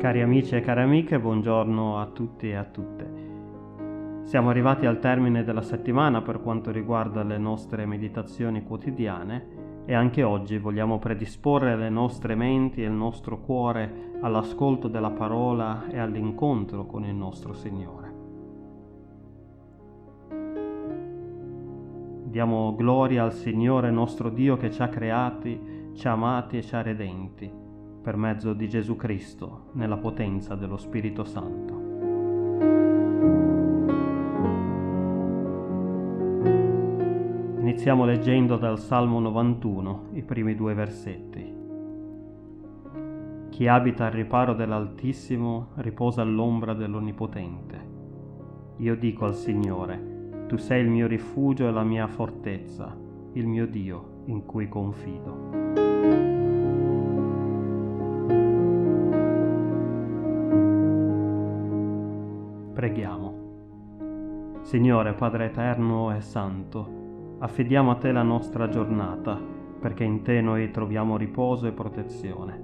Cari amici e cari amiche, buongiorno a tutti e a tutte. Siamo arrivati al termine della settimana per quanto riguarda le nostre meditazioni quotidiane e anche oggi vogliamo predisporre le nostre menti e il nostro cuore all'ascolto della parola e all'incontro con il nostro Signore. Diamo gloria al Signore nostro Dio che ci ha creati, ci ha amati e ci ha redenti per mezzo di Gesù Cristo nella potenza dello Spirito Santo. Iniziamo leggendo dal Salmo 91 i primi due versetti. Chi abita al riparo dell'Altissimo riposa all'ombra dell'Onnipotente. Io dico al Signore, tu sei il mio rifugio e la mia fortezza, il mio Dio in cui confido. Preghiamo. Signore Padre Eterno e Santo, affidiamo a Te la nostra giornata, perché in Te noi troviamo riposo e protezione.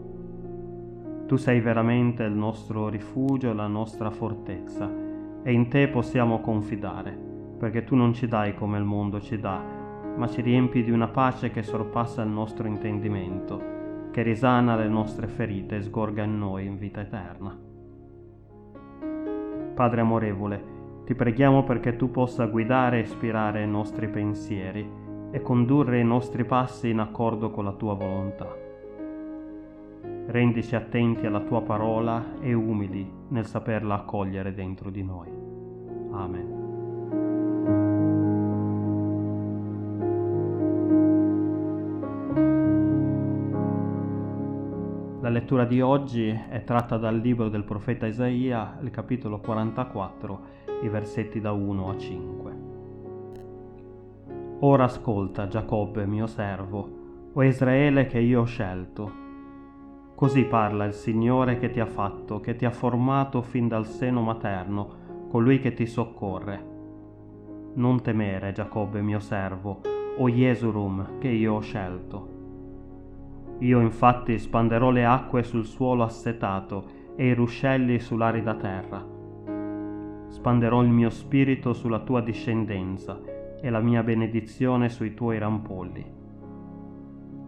Tu sei veramente il nostro rifugio e la nostra fortezza, e in Te possiamo confidare, perché Tu non ci dai come il mondo ci dà, ma ci riempi di una pace che sorpassa il nostro intendimento, che risana le nostre ferite e sgorga in noi in vita eterna. Padre amorevole, ti preghiamo perché tu possa guidare e ispirare i nostri pensieri e condurre i nostri passi in accordo con la tua volontà. Rendici attenti alla tua parola e umili nel saperla accogliere dentro di noi. Amen. La lettura di oggi è tratta dal libro del profeta Isaia, il capitolo 44, i versetti da 1 a 5. Ora ascolta, Giacobbe, mio servo, o Israele che io ho scelto. Così parla il Signore che ti ha fatto, che ti ha formato fin dal seno materno, colui che ti soccorre. Non temere, Giacobbe, mio servo, o Jesurum che io ho scelto io infatti spanderò le acque sul suolo assetato e i ruscelli sull'arida terra. Spanderò il mio spirito sulla tua discendenza e la mia benedizione sui tuoi rampolli.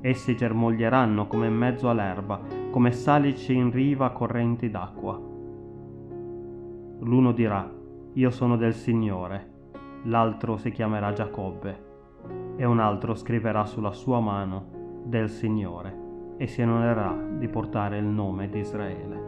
Essi germoglieranno come in mezzo all'erba, come salici in riva correnti d'acqua. L'uno dirà, io sono del Signore, l'altro si chiamerà Giacobbe, e un altro scriverà sulla sua mano, del Signore e si onorerà di portare il nome di Israele.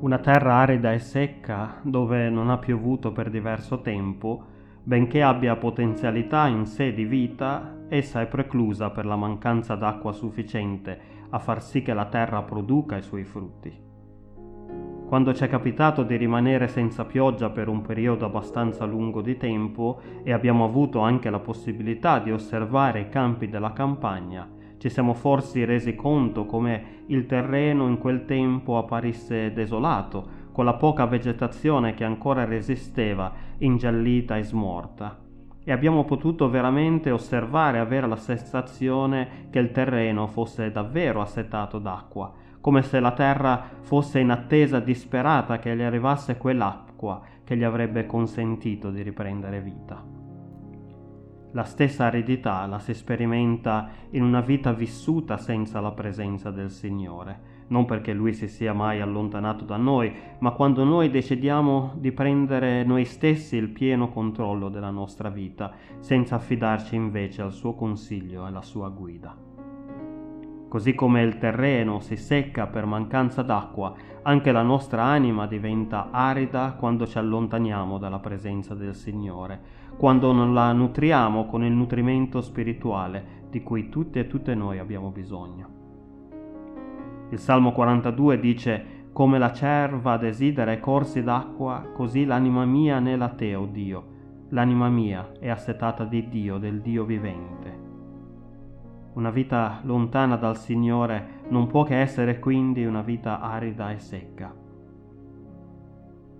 Una terra arida e secca dove non ha piovuto per diverso tempo Benché abbia potenzialità in sé di vita, essa è preclusa per la mancanza d'acqua sufficiente a far sì che la terra produca i suoi frutti. Quando ci è capitato di rimanere senza pioggia per un periodo abbastanza lungo di tempo e abbiamo avuto anche la possibilità di osservare i campi della campagna, ci siamo forse resi conto come il terreno in quel tempo apparisse desolato, con la poca vegetazione che ancora resisteva, ingiallita e smorta. E abbiamo potuto veramente osservare e avere la sensazione che il terreno fosse davvero assetato d'acqua, come se la terra fosse in attesa disperata che gli arrivasse quell'acqua che gli avrebbe consentito di riprendere vita. La stessa aridità la si sperimenta in una vita vissuta senza la presenza del Signore, non perché lui si sia mai allontanato da noi, ma quando noi decidiamo di prendere noi stessi il pieno controllo della nostra vita, senza affidarci invece al suo consiglio e alla sua guida. Così come il terreno si secca per mancanza d'acqua, anche la nostra anima diventa arida quando ci allontaniamo dalla presenza del Signore, quando non la nutriamo con il nutrimento spirituale di cui tutti e tutte noi abbiamo bisogno. Il Salmo 42 dice come la cerva desidera i corsi d'acqua, così l'anima mia anela te, o oh Dio. L'anima mia è assetata di Dio, del Dio vivente. Una vita lontana dal Signore non può che essere quindi una vita arida e secca.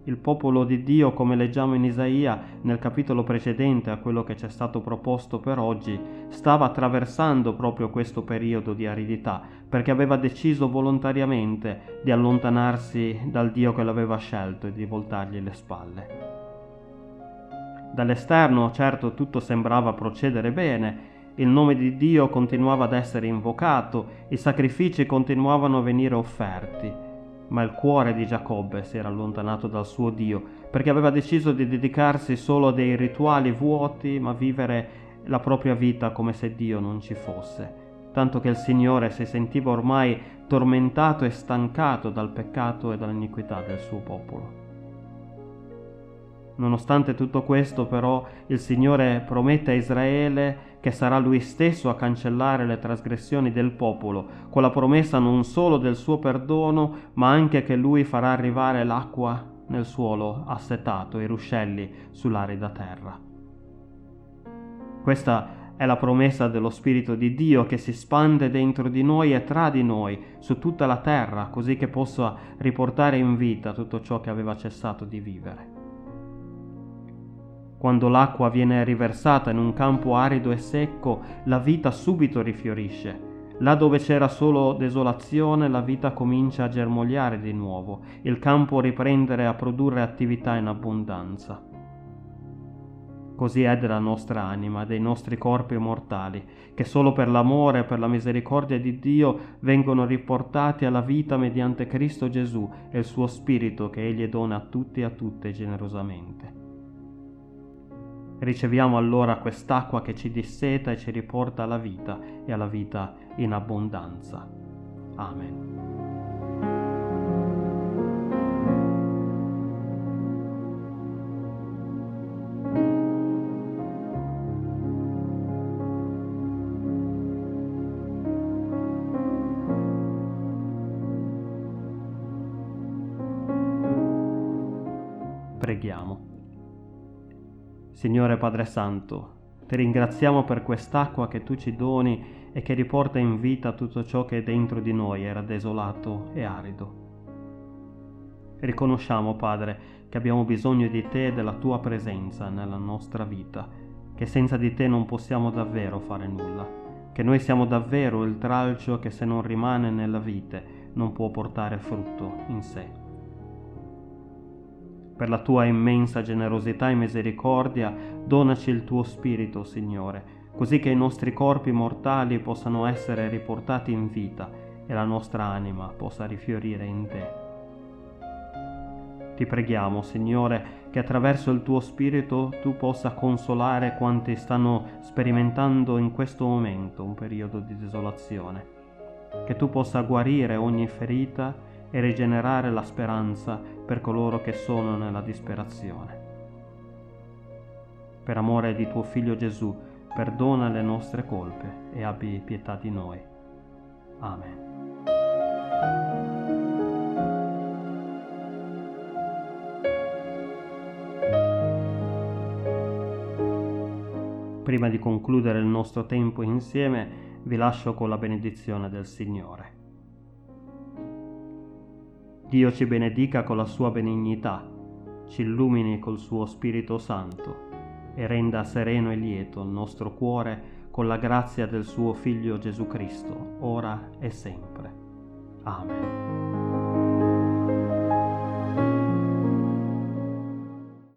Il popolo di Dio, come leggiamo in Isaia nel capitolo precedente a quello che ci è stato proposto per oggi, stava attraversando proprio questo periodo di aridità, perché aveva deciso volontariamente di allontanarsi dal Dio che l'aveva scelto e di voltargli le spalle. Dall'esterno, certo, tutto sembrava procedere bene, il nome di Dio continuava ad essere invocato, i sacrifici continuavano a venire offerti, ma il cuore di Giacobbe si era allontanato dal suo Dio, perché aveva deciso di dedicarsi solo a dei rituali vuoti, ma vivere la propria vita come se Dio non ci fosse, tanto che il Signore si sentiva ormai tormentato e stancato dal peccato e dall'iniquità del suo popolo. Nonostante tutto questo, però, il Signore promette a Israele che sarà Lui stesso a cancellare le trasgressioni del popolo, con la promessa non solo del suo perdono, ma anche che Lui farà arrivare l'acqua nel suolo assetato e i ruscelli sull'arida terra. Questa è la promessa dello Spirito di Dio che si spande dentro di noi e tra di noi, su tutta la terra, così che possa riportare in vita tutto ciò che aveva cessato di vivere. Quando l'acqua viene riversata in un campo arido e secco, la vita subito rifiorisce. Là dove c'era solo desolazione, la vita comincia a germogliare di nuovo, il campo riprendere a produrre attività in abbondanza. Così è della nostra anima, dei nostri corpi mortali, che solo per l'amore e per la misericordia di Dio vengono riportati alla vita mediante Cristo Gesù e il suo Spirito che Egli dona a tutti e a tutte generosamente. Riceviamo allora quest'acqua che ci disseta e ci riporta alla vita e alla vita in abbondanza. Amen. Preghiamo. Signore Padre Santo, ti ringraziamo per quest'acqua che tu ci doni e che riporta in vita tutto ciò che dentro di noi era desolato e arido. Riconosciamo, Padre, che abbiamo bisogno di te e della tua presenza nella nostra vita, che senza di te non possiamo davvero fare nulla, che noi siamo davvero il tralcio che se non rimane nella vite non può portare frutto in sé per la tua immensa generosità e misericordia, donaci il tuo Spirito, Signore, così che i nostri corpi mortali possano essere riportati in vita e la nostra anima possa rifiorire in te. Ti preghiamo, Signore, che attraverso il tuo Spirito tu possa consolare quanti stanno sperimentando in questo momento un periodo di desolazione, che tu possa guarire ogni ferita e rigenerare la speranza per coloro che sono nella disperazione. Per amore di tuo Figlio Gesù, perdona le nostre colpe e abbi pietà di noi. Amen. Prima di concludere il nostro tempo insieme, vi lascio con la benedizione del Signore. Dio ci benedica con la sua benignità, ci illumini col suo Spirito Santo e renda sereno e lieto il nostro cuore con la grazia del suo Figlio Gesù Cristo, ora e sempre. Amen.